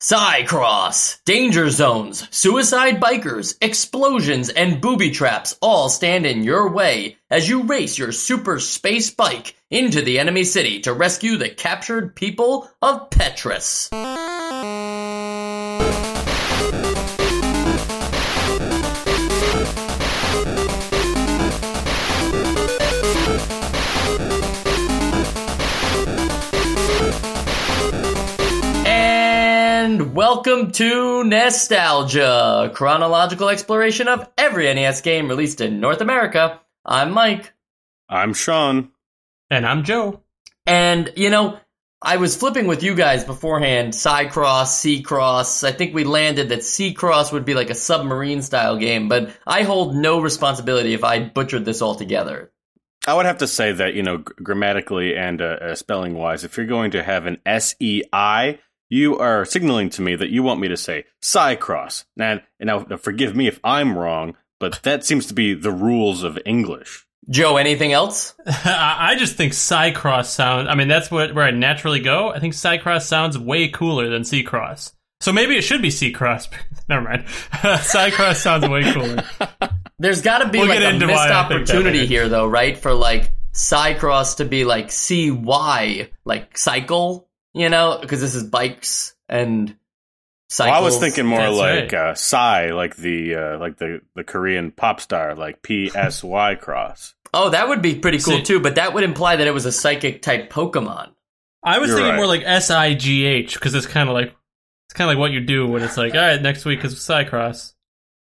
Seicross, danger zones, suicide bikers, explosions, and booby traps all stand in your way as you race your super space bike into the enemy city to rescue the captured people of Petras. Welcome to Nostalgia, chronological exploration of every NES game released in North America. I'm Mike. I'm Sean. And I'm Joe. And, you know, I was flipping with you guys beforehand, Seicross, Seacross. I think we landed that Seacross would be like a submarine style game, but I hold no responsibility if I butchered this all together. I would have to say that, you know, grammatically and uh, uh, spelling wise, if you're going to have an S E I, you are signaling to me that you want me to say Seicross. And, and now, forgive me if I'm wrong, but that seems to be the rules of English. Joe, anything else? I just think Seicross sounds. I mean, that's what where I naturally go. I think Seicross sounds way cooler than Seacross. So maybe it should be Seacross. Never mind. Seicross sounds way cooler. There's got to be We'll like a missed why I think that opportunity here, though, right? For like Seicross to be like CY, like cycle, you know, because this is bikes and cycles. Well, I was thinking more That's like right. uh, Psy, like the uh, like the, the Korean pop star, like P S Y cross. Oh, that would be pretty cool See- too, but that would imply that it was a psychic type Pokemon. I was You're thinking right. more like S I G H because it's kind of like it's kind of like what you do when it's like, all right, next week is Seicross.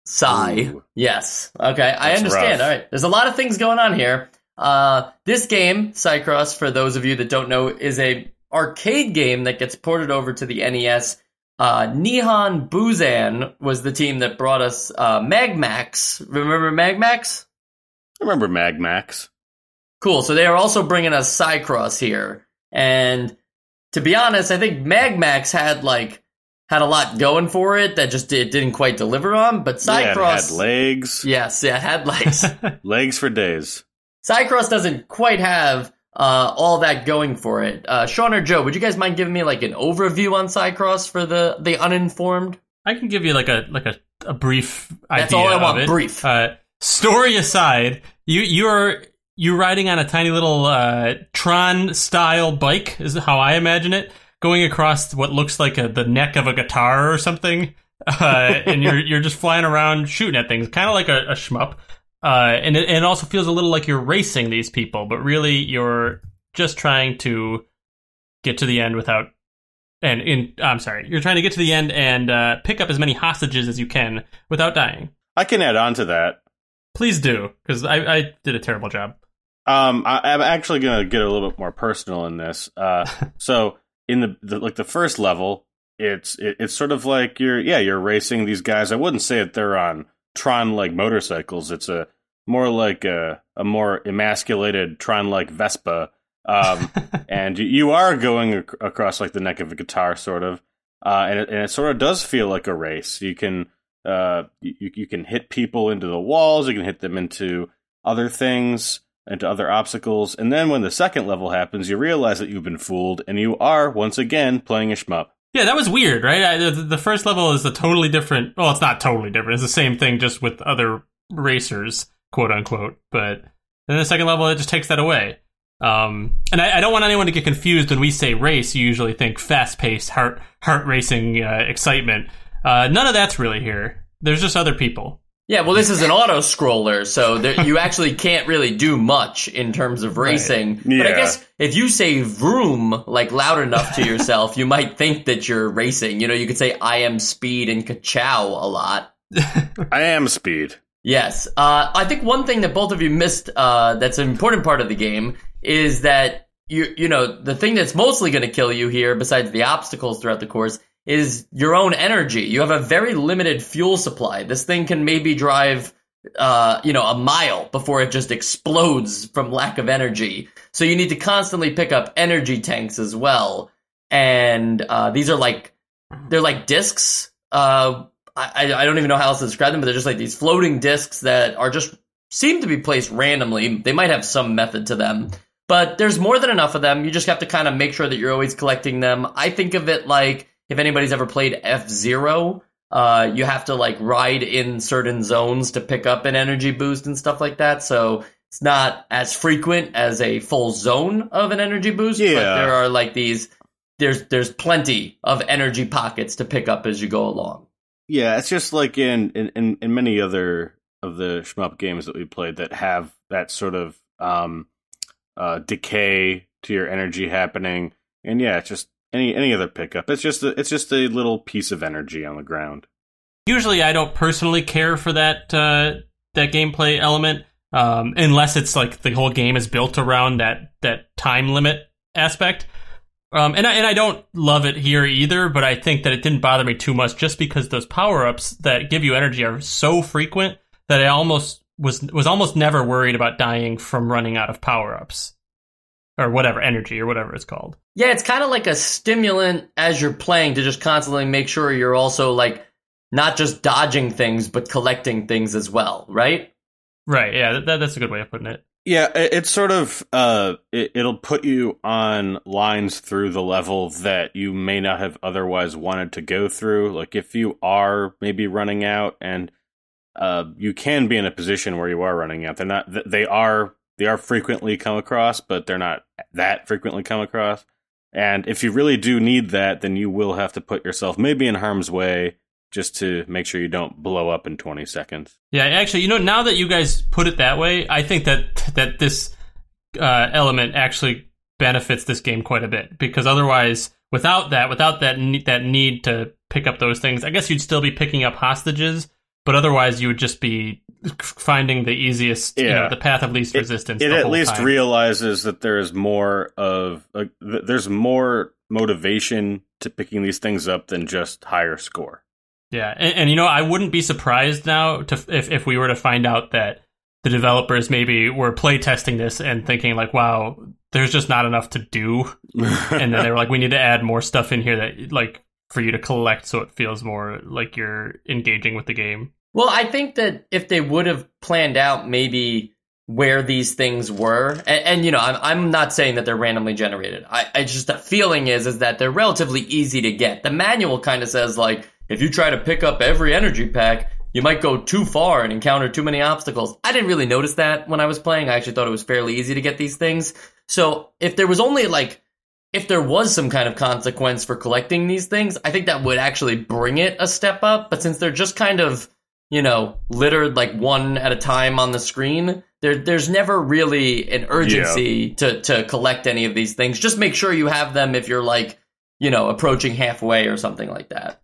Psy. Ooh. Yes. Okay, I understand. rough. All right. There's a lot of things going on here. Uh, this game, Seicross, for those of you that don't know, is a arcade game that gets ported over to the NES. Uh, Nihon Bussan was the team that brought us uh, Magmax. Remember Magmax? I remember Magmax. Cool. So they are also bringing us Seicross here. And to be honest, I think Magmax had like had a lot going for it that just it didn't quite deliver on. But Yeah, it Seicross, had legs, yes, yeah, it had legs. legs for days. Seicross doesn't quite have uh, all that going for it. Uh, Sean or Joe, would you guys mind giving me like an overview on Seicross for the the uninformed? I can give you like a like a, a brief idea. That's all I want, it. brief. Uh, story aside, you you're you're riding on a tiny little uh, Tron style bike is how I imagine it, going across what looks like a, the neck of a guitar or something, uh, and you're you're just flying around shooting at things, kind of like a, a shmup. Uh, and it, and it also feels a little like you're racing these people, but really you're just trying to get to the end without and in I'm sorry, you're trying to get to the end and uh, pick up as many hostages as you can without dying. I can add on to that. Please do, because I, I did a terrible job. Um, I, I'm actually going to get a little bit more personal in this. Uh, so in the, the like the first level, it's it, it's sort of like you're yeah you're racing these guys. I wouldn't say that they're on Tron like motorcycles. It's a more like a a more emasculated Tron like Vespa. Um, and you- are going ac- across like the neck of a guitar, sort of, uh, and it, and it sort of does feel like a race. You can uh, you you can hit people into the walls. You can hit them into other things, into other obstacles, and then when the second level happens, you realize that you've been fooled, and you are once again playing a shmup. Yeah, that was weird, right? I, the, the first level is a totally different. Well, it's not totally different. It's the same thing, just with other racers, quote unquote. But then the second level, it just takes that away. Um, and I, I don't want anyone to get confused when we say race. You usually think fast paced, heart heart racing uh, excitement. Uh, none of that's really here. There's just other people. Yeah, well, this is an auto scroller, so there, you actually can't really do much in terms of racing. But I guess if you say vroom like loud enough to yourself, you might think that you're racing. You know, you could say "I am speed" and "ka-chow" a lot. I am speed. Yes. Uh, I think one thing that both of you missed uh, that's an important part of the game is that you you know the thing that's mostly going to kill you here, besides the obstacles throughout the course, is your own energy. You have a very limited fuel supply. This thing can maybe drive uh, you know a mile before it just explodes from lack of energy. So you need to constantly pick up energy tanks as well. And uh, these are like they're like discs. Uh, I, I don't even know how else to describe them, but they're just like these floating discs that are just seem to be placed randomly. They might have some method to them, but there's more than enough of them. You just have to kind of make sure that you're always collecting them. I think of it like if anybody's ever played F Zero, uh, you have to like ride in certain zones to pick up an energy boost and stuff like that. So it's not as frequent as a full zone of an energy boost, Yeah. but there are like these there's there's plenty of energy pockets to pick up as you go along. Yeah, it's just like in, in, in, many other of the shmup games that we played that have that sort of um, uh, decay to your energy happening, and yeah, it's just any any other pickup. It's just a, it's just a little piece of energy on the ground. Usually, I don't personally care for that uh, that gameplay element, um, unless it's like the whole game is built around that that time limit aspect. Um, and I and I don't love it here either, but I think that it didn't bother me too much just because those power ups that give you energy are so frequent that I almost was was almost never worried about dying from running out of power ups or whatever energy or whatever it's called. Yeah, it's kind of like a stimulant as you're playing to just constantly make sure you're also like not just dodging things but collecting things as well, right? Right? Yeah, that, that's a good way of putting it. Yeah, it's sort of uh, it, it'll put you on lines through the level that you may not have otherwise wanted to go through. Like if you are maybe running out, and uh, you can be in a position where you are running out. They're not. They are. They are frequently come across, but they're not that frequently come across. And if you really do need that, then you will have to put yourself maybe in harm's way just to make sure you don't blow up in 20 seconds. Yeah, actually, you know, now that you guys put it that way, I think that that this uh, element actually benefits this game quite a bit because otherwise, without that, without that that need to pick up those things, I guess you'd still be picking up hostages, but otherwise you would just be finding the easiest, you know, the path of least It- resistance. it the at least time. realizes that there is more of there's more motivation to picking these things up than just higher score. Yeah, and, and you know, I wouldn't be surprised now to if if we were to find out that the developers maybe were playtesting this and thinking like, "Wow, there's just not enough to do," and then they were like, "We need to add more stuff in here that like for you to collect, so it feels more like you're engaging with the game." Well, I think that if they would have planned out maybe where these things were, and, and you know, I'm, I'm not saying that they're randomly generated. I, I just the feeling is is that they're relatively easy to get. The manual kind of says like if you try to pick up every energy pack, you might go too far and encounter too many obstacles. I didn't really notice that when I was playing. I actually thought it was fairly easy to get these things. So if there was only like if there was some kind of consequence for collecting these things, I think that would actually bring it a step up. But since they're just kind of, you know, littered like one at a time on the screen, there there's never really an urgency to to collect any of these things. Just make sure you have them if you're like, you know, approaching halfway or something like that.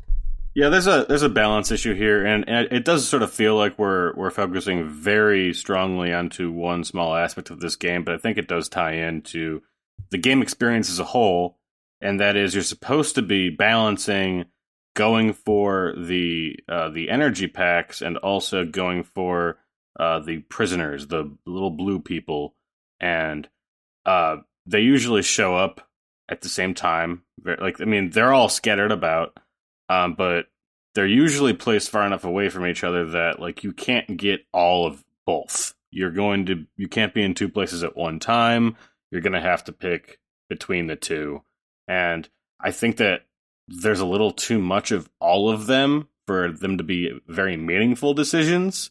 Yeah, there's a there's a balance issue here, and, and it does sort of feel like we're we're focusing very strongly onto one small aspect of this game, but I think it does tie into the game experience as a whole, and that is you're supposed to be balancing going for the uh, the energy packs and also going for uh, the prisoners, the little blue people, and uh, they usually show up at the same time. Like I mean, they're all scattered about um, but they're usually placed far enough away from each other that like you can't get all of both. You're going to you can't be in two places at one time. You're going to have to pick between the two. And I think that there's a little too much of all of them for them to be very meaningful decisions,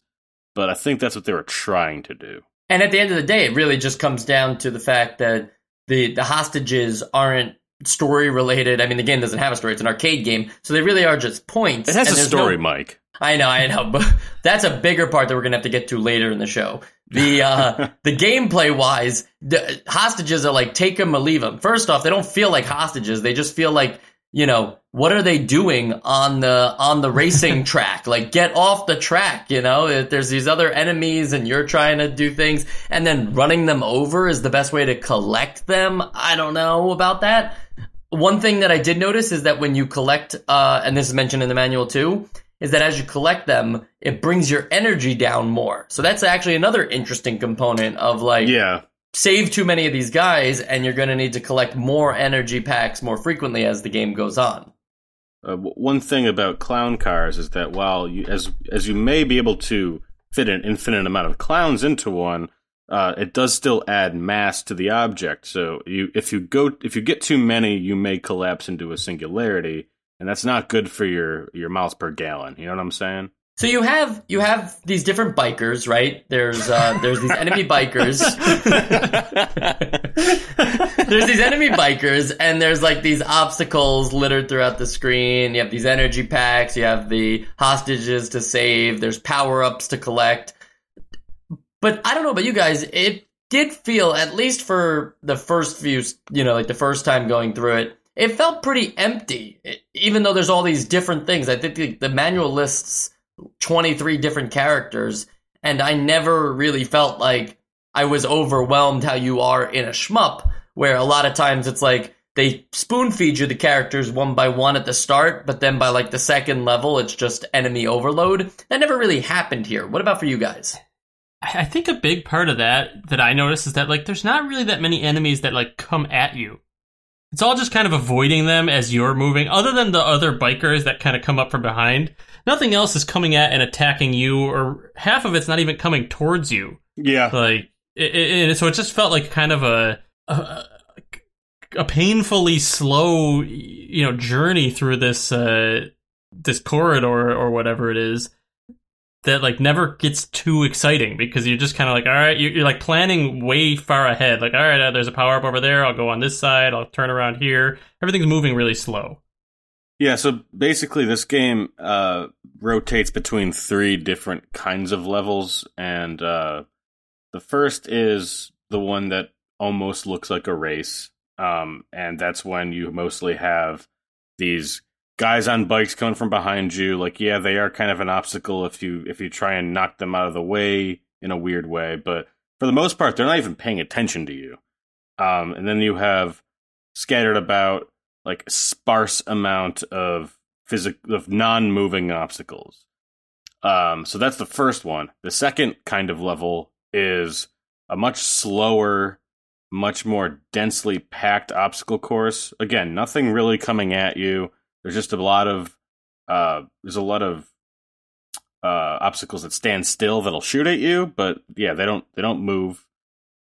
but I think that's what they were trying to do. And at the end of the day, it really just comes down to the fact that the the hostages aren't story related. I mean, the game doesn't have a story; it's an arcade game, so they really are just points. It has a story, no- Mike. I know, I know, but that's a bigger part that we're gonna have to get to later in the show. The uh, the gameplay wise, the hostages are like take them or leave them. First off, they don't feel like hostages; they just feel like you know what are they doing on the on the racing track? Like get off the track. You know, If there's these other enemies, and you're trying to do things, and then running them over is the best way to collect them. I don't know about that. One thing that I did notice is that when you collect, uh, and this is mentioned in the manual too, is that as you collect them, it brings your energy down more. So that's actually another interesting component of like Yeah. Save too many of these guys, and you're going to need to collect more energy packs more frequently as the game goes on. Uh, one thing about clown cars is that while you, as as you may be able to fit an infinite amount of clowns into one, uh, it does still add mass to the object. So you, if you go, if you get too many, you may collapse into a singularity, and that's not good for your your miles per gallon. You know what I'm saying? So you have you have these different bikers, right? There's uh, there's these enemy bikers. there's these enemy bikers, and there's like these obstacles littered throughout the screen. You have these energy packs. You have the hostages to save. There's power ups to collect. But I don't know about you guys. It did feel, at least for the first few, you know, like the first time going through it, it felt pretty empty. even though there's all these different things, I think the, the manual lists 23 different characters, and I never really felt like I was overwhelmed how you are in a shmup, where a lot of times it's like they spoon feed you the characters one by one at the start, but then by like the second level, it's just enemy overload. That never really happened here. What about for you guys? I think a big part of that that I noticed is that like there's not really that many enemies that like come at you. It's all just kind of avoiding them as you're moving, other than the other bikers that kind of come up from behind. Nothing else is coming at and attacking you, or half of it's not even coming towards you. Yeah, like it, it, so it just felt like kind of a, a a painfully slow, you know, journey through this uh, this corridor or whatever it is that like never gets too exciting because you're just kind of like, all right, you're, you're, like planning way far ahead. Like, all right, uh, there's a power up over there. I'll go on this side. I'll turn around here. Everything's moving really slow. Yeah, so basically, this game uh, rotates between three different kinds of levels, and uh, the first is the one that almost looks like a race, um, and that's when you mostly have these guys on bikes coming from behind you. Like, yeah, they are kind of an obstacle if you if you try and knock them out of the way in a weird way, but for the most part, they're not even paying attention to you. Um, and then you have scattered about like sparse amount of physical of non-moving obstacles. Um, so that's the first one. The second kind of level is a much slower, much more densely packed obstacle course. Again, nothing really coming at you. There's just a lot of uh, there's a lot of uh, obstacles that stand still that'll shoot at you, but yeah, they don't they don't move.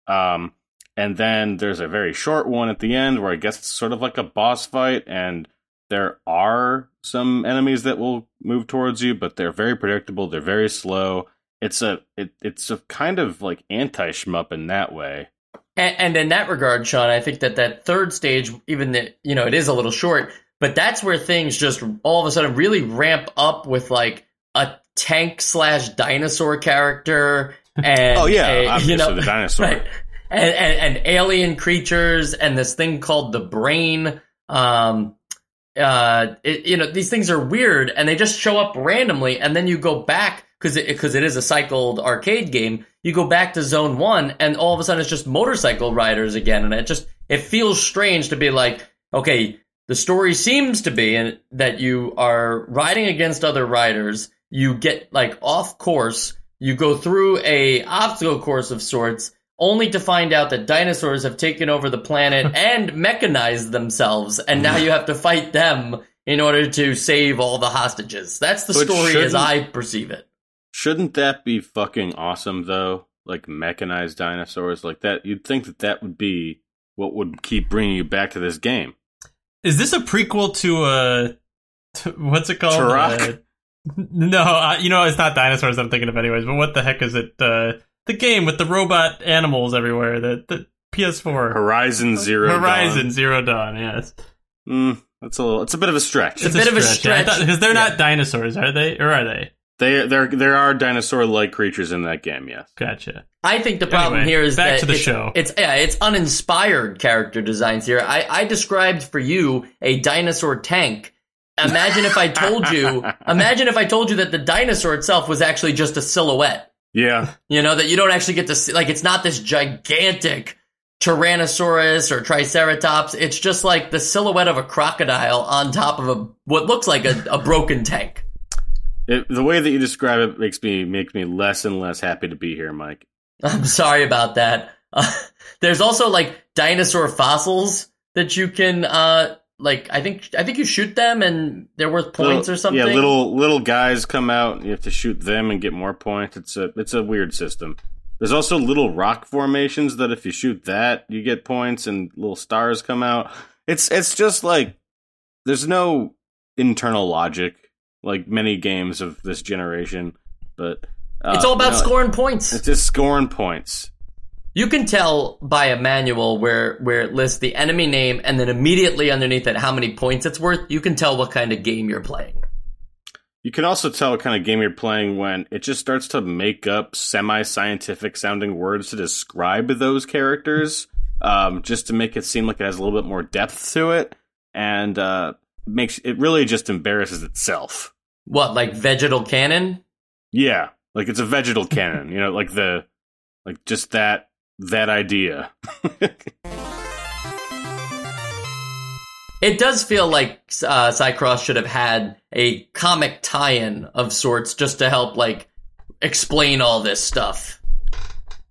Um, and then there's a very short one at the end where I guess it's sort of like a boss fight, and there are some enemies that will move towards you, but they're very predictable. They're very slow. It's a it, it's a kind of like anti shmup in that way. And, and, in that regard, Sean, I think that that third stage, even that you know it is a little short, but that's where things just all of a sudden really ramp up with like a tank slash dinosaur character and oh yeah, a, obviously you know, the dinosaur. Right and, and, and, alien creatures and this thing called the brain. Um, uh, it, you know, these things are weird and they just show up randomly. And then you go back because it, cause it is a cycled arcade game. You go back to zone one and all of a sudden it's just motorcycle riders again. And it just, it feels strange to be like, okay, the story seems to be that you are riding against other riders. You get like off course. You go through a obstacle course of sorts only to find out that dinosaurs have taken over the planet and mechanized themselves, and now you have to fight them in order to save all the hostages. That's the but story as I perceive it. Shouldn't that be fucking awesome, though? Like mechanized dinosaurs like that. You'd think that that would be what would keep bringing you back to this game. Is this a prequel to uh, to, what's it called? Turok? Uh, no, uh, you know it's not dinosaurs. I'm thinking of anyways. But what the heck is it? Uh, the game with the robot animals everywhere. The the PS4 Horizon Zero Horizon Dawn. Zero Dawn. Yes. Mm, that's a little, it's a bit of a stretch. It's, it's a, bit of a stretch because yeah, they're yeah. not dinosaurs, are they? Or are they? They there there are dinosaur like creatures in that game. Yes. Gotcha. I think the problem anyway, here is back that to the it's, show. It's yeah, it's uninspired character designs here. I, I described for you a dinosaur tank. Imagine if I told you. imagine if I told you that the dinosaur itself was actually just a silhouette. Yeah. You know, that you don't actually get to see, like, it's not this gigantic Tyrannosaurus or Triceratops. It's just like the silhouette of a crocodile on top of a, what looks like a, a broken tank. It, the way that you describe it makes me, makes me less and less happy to be here, Mike. I'm sorry about that. Uh, there's also like dinosaur fossils that you can, uh, like I think I think you shoot them and they're worth points little, or something. Yeah, little little guys come out. And you have to shoot them and get more points. It's a it's a weird system. There's also little rock formations that if you shoot that, you get points, and little stars come out. It's it's just like there's no internal logic, like many games of this generation. But uh, it's all about scoring points. It's just scoring points. You can tell by a manual where where it lists the enemy name and then immediately underneath it how many points it's worth. You can tell what kind of game you're playing. You can also tell what kind of game you're playing when it just starts to make up semi-scientific sounding words to describe those characters, um, just to make it seem like it has a little bit more depth to it, and uh, makes it really just embarrasses itself. What, like vegetal cannon? Yeah, like it's a vegetal cannon. You know, like the like just that that idea. It does feel like uh, Seicross should have had a comic tie-in of sorts just to help, like, explain all this stuff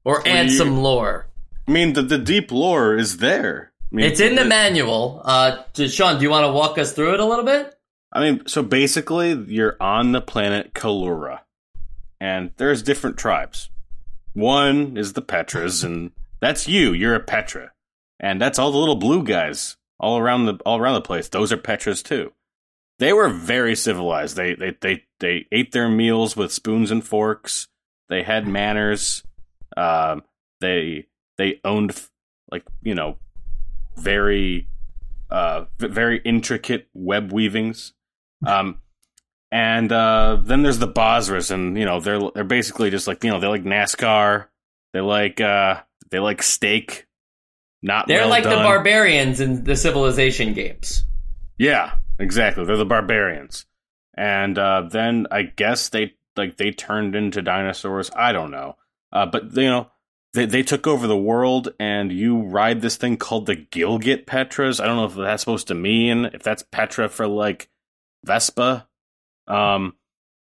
or add you- some lore. I mean, the the deep lore is there. I mean, It's in the manual. Uh, to- Sean, do you want to walk us through it a little bit? I mean, so basically, you're on the planet Kalura, and there's different tribes. One is the Petras, and that's you. You're a Petra, and that's all the little blue guys all around the all around the place. Those are Petras too. They were very civilized. They they they they ate their meals with spoons and forks. They had manners. Um, they they owned like you know very uh very intricate web weavings. Um, and uh, then there's the Basras, and you know they're they're basically just like you know they like NASCAR, they like uh, they like steak, not They're well like the barbarians in the Civilization games. Yeah, exactly. They're the barbarians, and uh, then I guess they like they turned into dinosaurs. I don't know, uh, but you know they they took over the world, and you ride this thing called the Gilgit Petras. I don't know if that's supposed to mean if that's Petra for like Vespa, um,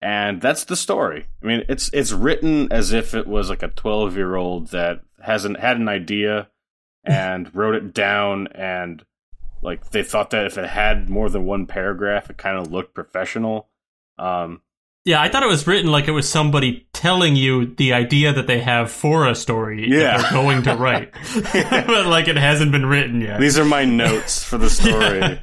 and that's the story. I mean, it's it's written as if it was like a twelve year old that hasn't had an idea and wrote it down and like they thought that if it had more than one paragraph it kind of looked professional um Yeah, I thought it was written like it was somebody telling you the idea that they have for a story Yeah. that they're going to write. but like it hasn't been written yet. these are my notes for the story Yeah.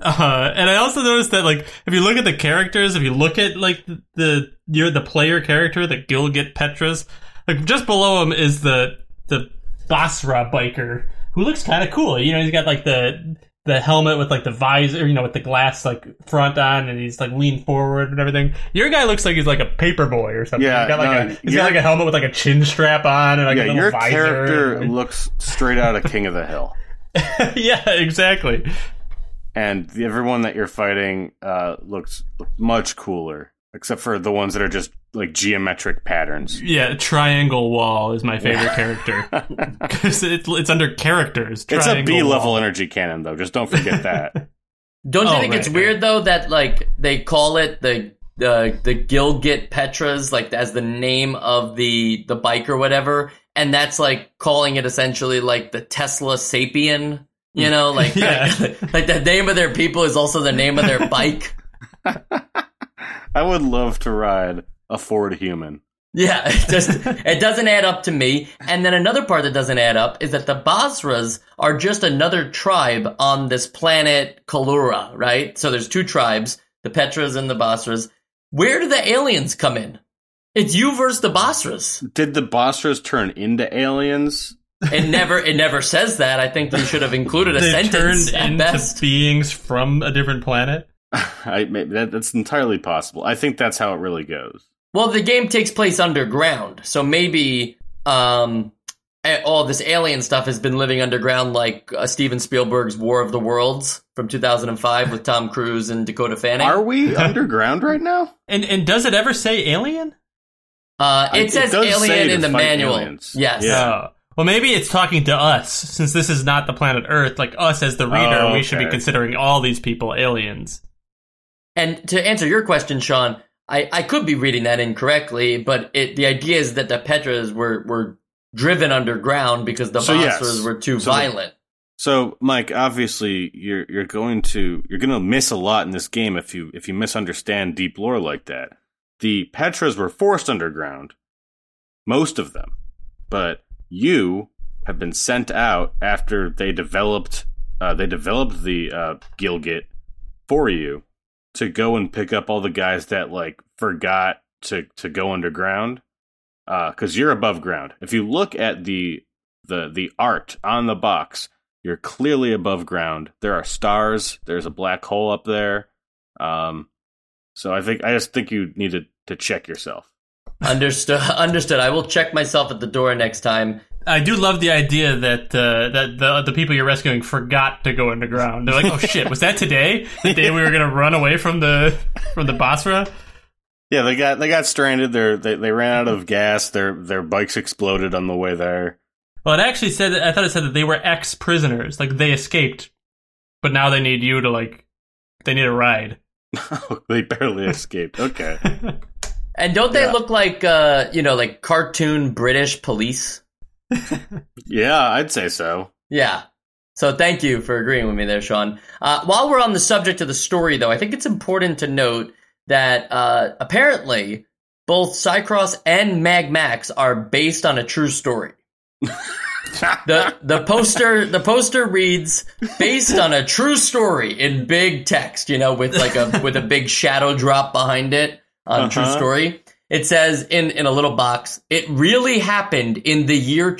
Uh, and I also noticed that, like, if you look at the characters, if you look at like the you're the player character, the Gilgit Petras, like just below him is the the Basra biker who looks kind of cool. You know, he's got like the the helmet with like the visor, you know, with the glass like front on, and he's like leaned forward and everything. Your guy looks like he's like a paper boy or something. Yeah, he's got like no, a he's got like a helmet with like a chin strap on and like a yeah little your visor. character looks straight out of king of the hill yeah, exactly. And the, everyone that you're fighting uh looks much cooler except for the ones that are just like geometric patterns Yeah, Triangle Wall is my favorite character because it, it's under characters. it's a B level Wall. energy cannon though just don't forget that Don't you Oh, think it's right, weird though that like they call it the the the Gilgit Petras like as the name of the the bike or whatever, and that's like calling it essentially like the Tesla Sapien. You hmm. know, like Yeah. like the name of their people is also the name of their bike. i would love to ride a ford human Yeah, it just it doesn't add up to me. And then another part that doesn't add up is that the Basras are just another tribe on this planet Kalura, right? So there's two tribes, the Petras and the Basras. Where do the aliens come in? It's you versus the Basras. did the Basras turn into aliens It never it never says that. I think they should have included a They sentence turned at into best. beings from a different planet. I that, that's entirely possible. I think that's how it really goes. Well, the game takes place underground, so maybe um, all this alien stuff has been living underground, like uh, Steven Spielberg's War of the Worlds from 2005 with Tom Cruise and Dakota Fanning. Are we underground right now? And and does it ever say alien? uh, it it says does say alien to in the fight manual. aliens. Yes. Yeah. Well, maybe it's talking to us, since this is not the planet Earth. Like us as the reader, Oh, we should be considering all these people aliens. And to answer your question, Sean, I, I could be reading that incorrectly, but it, the idea is that the Petras were, were driven underground because the So, yes. Were too So the- violent. So, Mike, obviously, you're you're going to you're going to miss a lot in this game if you if you misunderstand deep lore like that. The Petras were forced underground, most of them, but you have been sent out after they developed uh, they developed the uh, Gilgit for you, to go and pick up all the guys that like forgot to to go underground because you're above ground. If you look at the the the art on the box, you're clearly above ground. There are stars. There's a black hole up there. Um, so I think I just think you need to, to check yourself. Understood. Understood. I will check myself at the door next time. I do love the idea that uh, that the the people you're rescuing forgot to go underground. They're like, "Oh shit, was that today? The day we were gonna run away from the from the Basra?" Yeah, they got they got stranded. They're, they they ran out of gas. Their their bikes exploded on the way there. Well, it actually said I thought it said that they were ex prisoners, like they escaped, but now they need you to like they need a ride. they barely escaped. Okay. And don't they Yeah. look like uh, you know, like cartoon British police? yeah, I'd say so. Yeah. So thank you for agreeing with me there, Sean. Uh, while we're on the subject of the story, though, I think it's important to note that uh, apparently both Seicross and Mag Max are based on a true story. the the poster the poster reads based on a true story in big text, you know, with like a with a big shadow drop behind it on true Uh-huh. story. It says in in a little box, it really happened in the year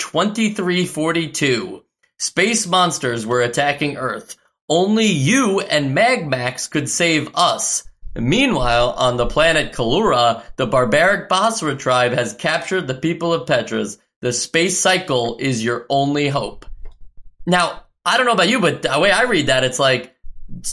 2342. Space monsters were attacking Earth. Only you and Magmax could save us. Meanwhile, on the planet Kalura, the barbaric Basra tribe has captured the people of Petras. The space cycle is your only hope. Now, I don't know about you, but the way I read that, it's like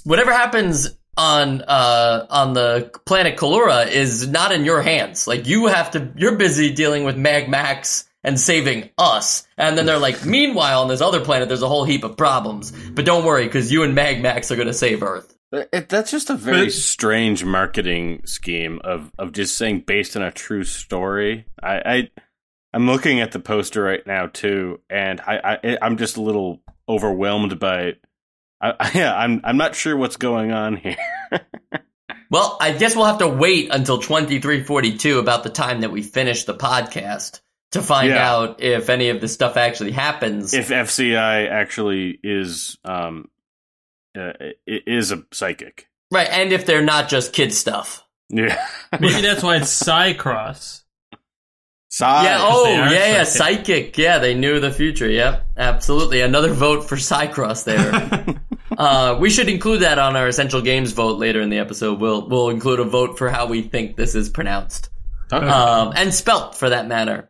whatever happens on uh on the planet Kalura is not in your hands. Like you have to you're busy dealing with Mag Max and saving us. And then they're like, meanwhile on this other planet there's a whole heap of problems. But don't worry, because you and Mag Max are gonna save Earth. It, that's just a very strange marketing scheme of, of just saying based on a true story. I, I I'm looking at the poster right now too, and I, I I'm just a little overwhelmed by it. I, I, yeah, I'm I'm not sure what's going on here. Well, I guess we'll have to wait until 2342 about the time that we finish the podcast to find Yeah. out if any of this stuff actually happens. if FCI actually is um uh, is a psychic. right, and if they're not just kid stuff. Yeah. Maybe that's why it's Seicross. Sigh. yeah, oh, yeah, yeah, psychic. psychic. Yeah, they knew the future. Yep, absolutely. Another vote for Seicross there. uh, we should include that on our Essential Games vote later in the episode. We'll we'll include a vote for how we think this is pronounced. Okay. um, and spelt for that matter.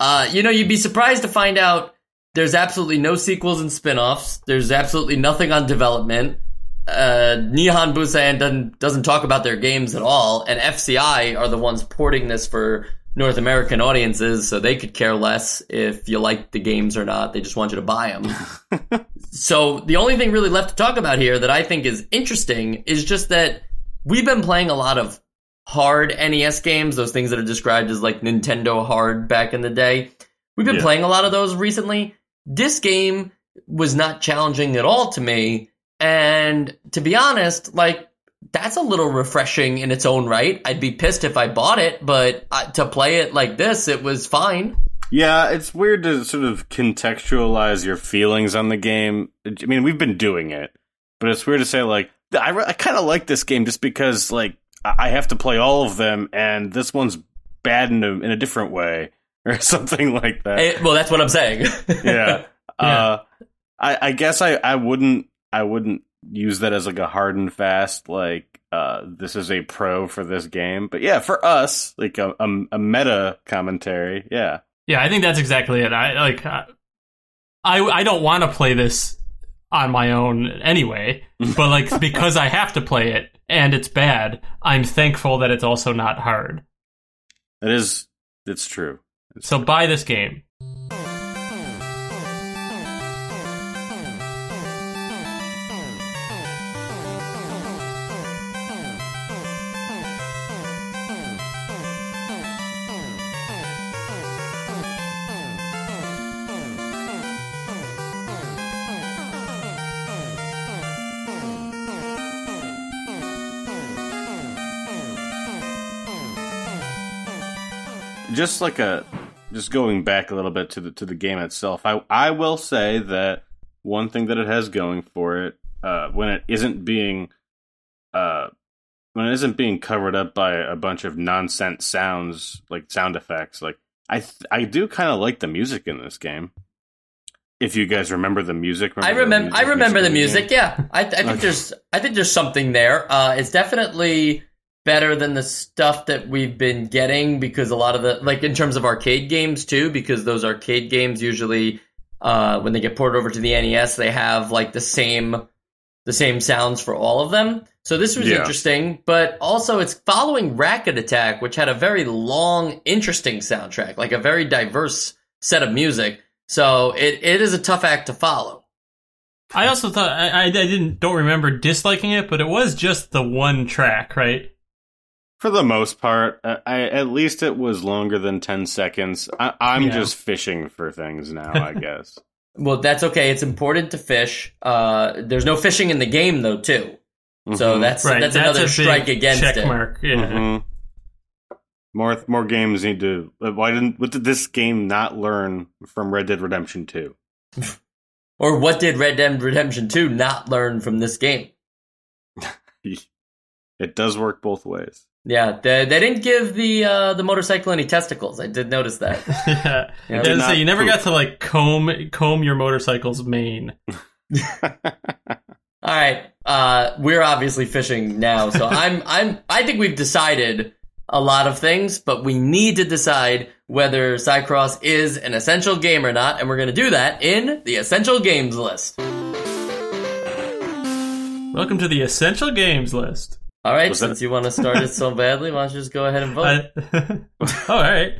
Uh, you know, you'd be surprised to find out there's absolutely no sequels and spin-offs. There's absolutely nothing on development. Uh, Nihon Bussan doesn't doesn't talk about their games at all, and FCI are the ones porting this for North American audiences, so they could care less if you like the games or not. They just want you to buy them. so the only thing really left to talk about here that I think is interesting is just that we've been playing a lot of hard NES games, those things that are described as like Nintendo hard back in the day. We've been Yeah. playing a lot of those recently. This game was not challenging at all to me. And to be honest, like, that's a little refreshing in its own right. I'd be pissed if I bought it, but uh, to play it like this, it was fine. Yeah, it's weird to sort of contextualize your feelings on the game. I mean, we've been doing it, but it's weird to say like I, re- I kind of like this game just because like I have to play all of them, and this one's bad in a, in a different way or something like that. Eh, well, that's what I'm saying. yeah. Yeah. Uh, I, I guess I, I wouldn't I wouldn't use that as like a hard and fast like uh, this is a pro for this game. But yeah, for us, like a, a, a meta commentary. Yeah. Yeah, I think that's exactly it. I like I I don't want to play this on my own anyway, but like because I have to play it and it's bad, I'm thankful that it's also not hard. That is it's true. So buy this game. Just like a just going back a little bit to the to the game itself. I I will say that one thing that it has going for it uh, when it isn't being uh, when it isn't being covered up by a bunch of nonsense sounds like sound effects, like I th- I do kind of like the music in this game. If you guys remember the music, I remember. I remember the music music. Yeah, I, I think Okay. there's. I think there's something there. Uh, it's definitely better than the stuff that we've been getting because a lot of the like in terms of arcade games too. Because those arcade games usually, uh, when they get ported over to the NES, they have like the same, the same sounds for all of them. So this was Yeah. interesting, but also it's following Racket Attack, which had a very long, interesting soundtrack, like a very diverse set of music. So it, it is a tough act to follow. I also thought I, I, I didn't don't remember disliking it, but it was just the one track, right? For the most part, uh, I, at least it was longer than ten seconds. I, I'm Yeah. just fishing for things now, I guess. Well, that's okay. It's important to fish. Uh, there's no fishing in the game though, too. So Mhm. that's Right. that's, another a strike against check it. mark. Yeah. Mhm. More more games need to. uh, Why didn't what did this game not learn from Red Dead Redemption Two? Or what did Red Dead Redemption 2 not learn from this game? It does work both ways. Yeah, they, they didn't give the uh, the motorcycle any testicles. I did notice that. yeah. Yeah, did was say, you never poop. got to like comb comb your motorcycle's mane. All right, uh, we're obviously fishing now, so I'm I'm I think we've decided a lot of things, but we need to decide whether Seicross is an essential game or not, and we're going to do that in the essential games list. Welcome to the essential games list. All right, Was that- since you want to start it so badly, why don't you just go ahead and vote? I, all right.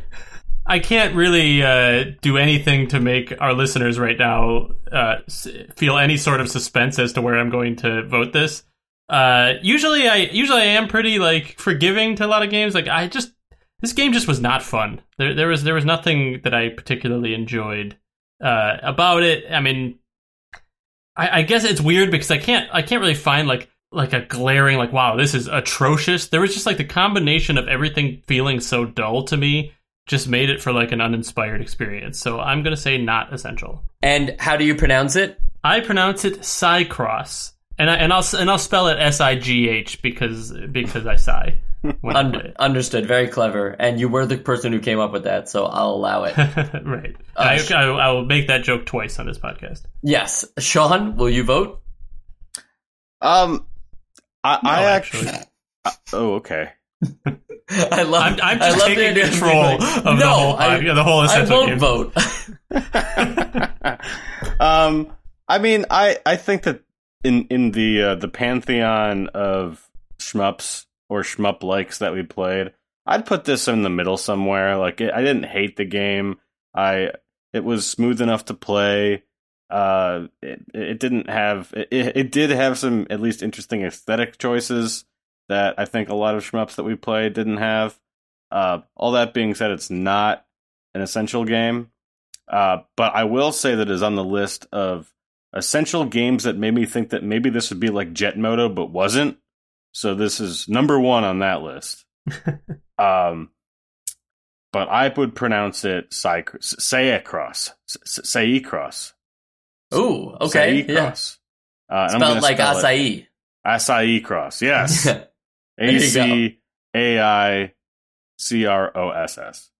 I can't really uh, do anything to make our listeners right now uh, s- feel any sort of suspense as to where I'm going to vote this. Uh, usually, I usually I am pretty like forgiving to a lot of games. Like I just this game just was not fun. There there was there was nothing that I particularly enjoyed uh, about it. I mean, I, I guess it's weird because I can't I can't really find like like a glaring like wow this is atrocious. There was just like the combination of everything feeling so dull to me just made it for like an uninspired experience. So I'm gonna say not essential. and how do you pronounce it? I pronounce it Seicross, and I and I'll and I'll spell it S I G H because because I sigh when I Un- play it. understood. Very clever. And you were the person who came up with that, so I'll allow it. right. Uh, I, I, I will make that joke twice on this podcast. yes, Sean, will you vote? Um, I, No, I actually. actually. oh, okay. I love. I'm, I'm I just love taking the idea of control like, of no, the whole I, yeah, the whole I won't game. vote. um, I mean, I I think that in in the uh, the pantheon of shmups or shmup likes that we played, I'd put this in the middle somewhere. Like, it, I didn't hate the game. I it was smooth enough to play. Uh, it, it didn't have it, it did have some at least interesting aesthetic choices that I think a lot of shmups that we played didn't have. Uh, all that being said, it's not an essential game. Uh, but I will say that it is on the list of essential games that made me think that maybe this would be like Jet Moto, but wasn't. So this is number one on that list. um, but I would pronounce it Cy- Sayacross. Sayacross. Ooh, okay, yeah. Sayacross. Uh, and I'm Spelled like spell it acai. Acai cross. Yes. A C A I C R O S S.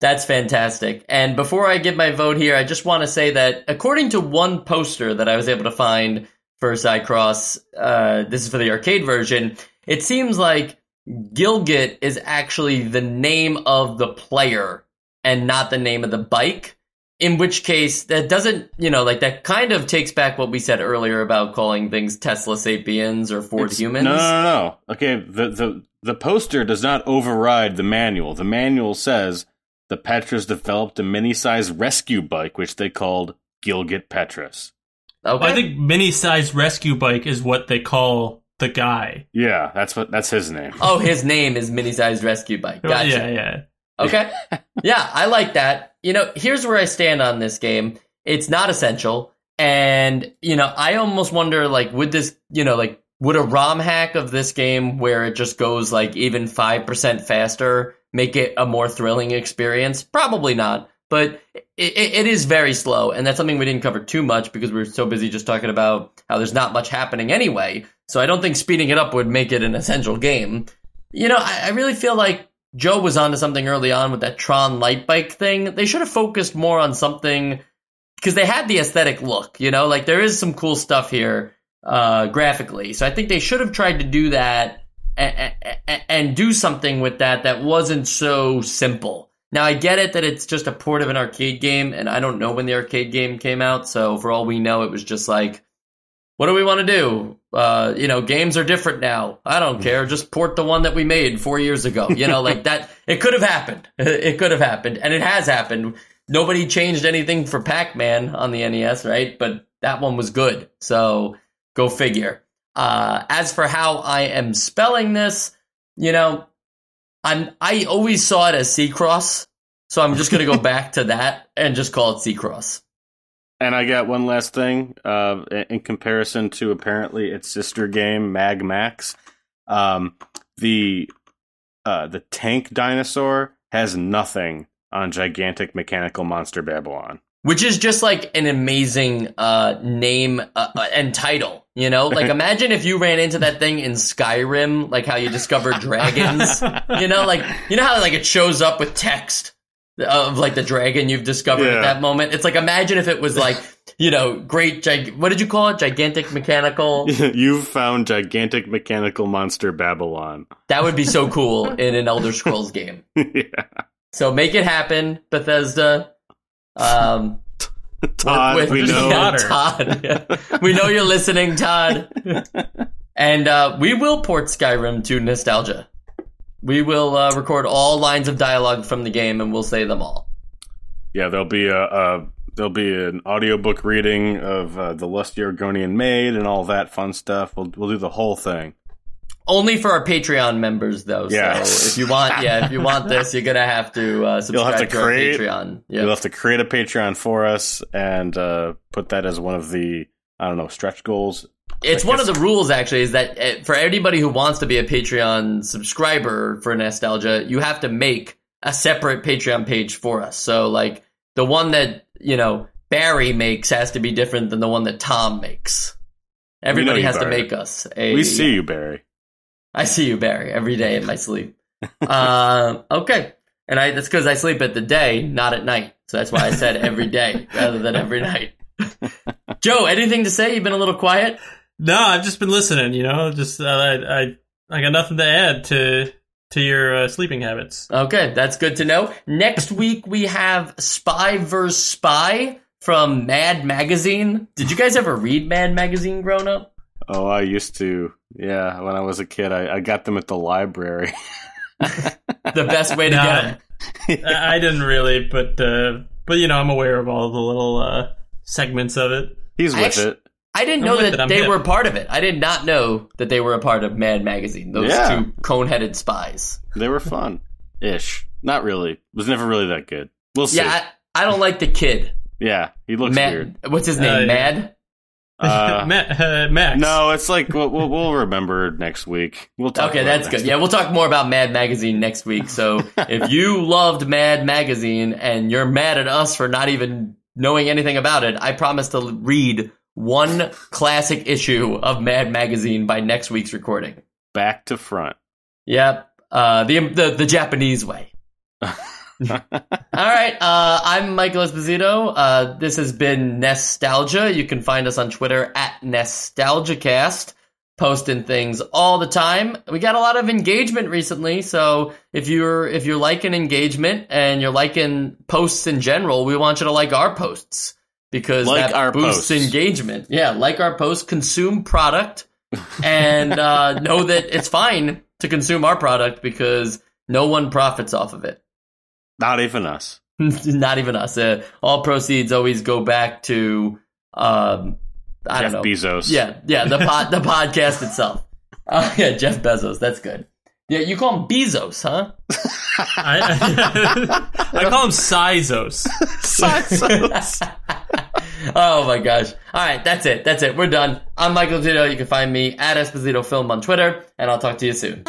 That's fantastic. And before I give my vote here, I just want to say that according to one poster that I was able to find for Seicross, uh, this is for the arcade version, it seems like Gilgit is actually the name of the player and not the name of the bike. In which case, that doesn't, you know, like that kind of takes back what we said earlier about calling things Tesla Sapiens or Ford It's- Humans. No, no, no, no. Okay, the, the the poster does not override the manual. The manual says the Petras developed a mini-sized rescue bike, which they called Gilgit Petras. Okay. I think mini-sized rescue bike is what they call the guy. Yeah, that's what that's his name. oh, his name is Mini Sized Rescue Bike. Gotcha. Yeah, yeah. Okay. yeah, I like that. You know, here's where I stand on this game. It's not essential. And, you know, I almost wonder, like, would this, you know, like, would a ROM hack of this game where it just goes, like, even 5% faster make it a more thrilling experience? Probably not. But it, it, is very slow. And that's something we didn't cover too much because we were so busy just talking about how there's not much happening anyway. So I don't think speeding it up would make it an essential game. You know, I, I really feel like Joe was onto something early on with that Tron light bike thing. They should have focused more on something because they had the aesthetic look, you know, like there is some cool stuff here uh, graphically. So I think they should have tried to do that and, and, and do something with that that wasn't so simple. Now I get it that it's just a port of an arcade game, and I don't know when the arcade game came out. So for all we know, it was just like, what do we want to do? Uh, you know, games are different now. I don't care. Just port the one that we made four years ago. You know, like that. It could have happened. It could have happened, and it has happened. Nobody changed anything for Pac-Man on the NES, right? But that one was good. So go figure. Uh, as for how I am spelling this, you know, I'm I always saw it as C-Cross, so I'm just gonna go back to that and just call it C-Cross. And I got one last thing. Uh, in comparison to apparently its sister game, Mag Max, um, the uh, the tank dinosaur has nothing on gigantic mechanical monster Babylon which is just like an amazing uh, name uh, uh and title. You know, like imagine if you ran into that thing in Skyrim, like how you discover dragons. you know, like you know how like it shows up with text of like the dragon you've discovered yeah. at that moment. It's like imagine if it was like you know great. Gig- what did you call it? Gigantic mechanical. You've found gigantic mechanical monster Babylon. That would be so cool in an Elder Scrolls game. yeah. So make it happen, Bethesda. Um, Todd, with, with, we know. Yeah, Todd. Yeah. we know you're listening, Todd. and uh, we will port Skyrim to nostalgia. We will uh, record all lines of dialogue from the game, and we'll say them all. Yeah, there'll be a, a there'll be an audiobook reading of uh, the lusty Argonian maid and all that fun stuff. We'll we'll do the whole thing. Only for our Patreon members, though. Yeah. So if you want, yeah, if you want this, you're gonna have to uh, subscribe you'll have to, to create, Patreon. Yep. You'll have to create a Patreon for us and uh, put that as one of the I don't know stretch goals. It's one of the rules, actually, is that uh, for anybody who wants to be a Patreon subscriber for Nostalgia, you have to make a separate Patreon page for us. So, like the one that you know Barry makes has to be different than the one that Tom makes. Everybody has Barry. to make us a. We see you, Barry. I see you, Barry, every day in my sleep. uh, okay. And I, that's because I sleep at the day, not at night. So that's why I said every day rather than every night. Joe, anything to say? You've been a little quiet. No, I've just been listening. You know, just uh, I, I I got nothing to add to to your uh, sleeping habits. Okay, that's good to know. Next week we have Spy vs Spy from Mad Magazine. Did you guys ever read Mad Magazine growing up? Oh, I used to. Yeah, when I was a kid, I, I got them at the library. the best way to get them. I didn't really, but uh, but you know, I'm aware of all the little uh, segments of it. He's with actually, it. I didn't know that it, they hip. were part of it. I did not know that they were a part of Mad Magazine. Those yeah. two cone-headed spies. They were fun, ish. Not really. It was never really that good. We'll see. Yeah, I, I don't like the kid. Yeah, he looks Mad, weird. What's his name? Uh, Mad. Uh, uh, Max. No, it's like we'll, we'll, we'll remember next week. We'll talk. Okay, that's good. Week. Yeah, we'll talk more about Mad Magazine next week. So if you loved Mad Magazine and you're mad at us for not even knowing anything about it, I promise to read one classic issue of Mad Magazine by next week's recording. Back to front. Yep. Uh, the the the Japanese way. All right. Uh, I'm Michael Esposito. Uh, this has been Nostalgia. You can find us on Twitter at NostalgiaCast, posting things all the time. We got a lot of engagement recently, so if you're if you're liking engagement and you're liking posts in general, we want you to like our posts because like that boosts posts. engagement. Yeah, like our posts, consume product, and uh, know that it's fine to consume our product because no one profits off of it. Not even us. Not even us. Uh, all proceeds always go back to um, I Jeff don't know. Bezos. Yeah, yeah. The pod, the podcast itself. Uh, yeah, Jeff Bezos. That's good. Yeah, you call him Bezos, huh? I, I, I, call him Sizos. Sizos. oh my gosh. All right, that's it. That's it. We're done. I'm Michael Tito. You can find me at Esposito Film on Twitter, and I'll talk to you soon.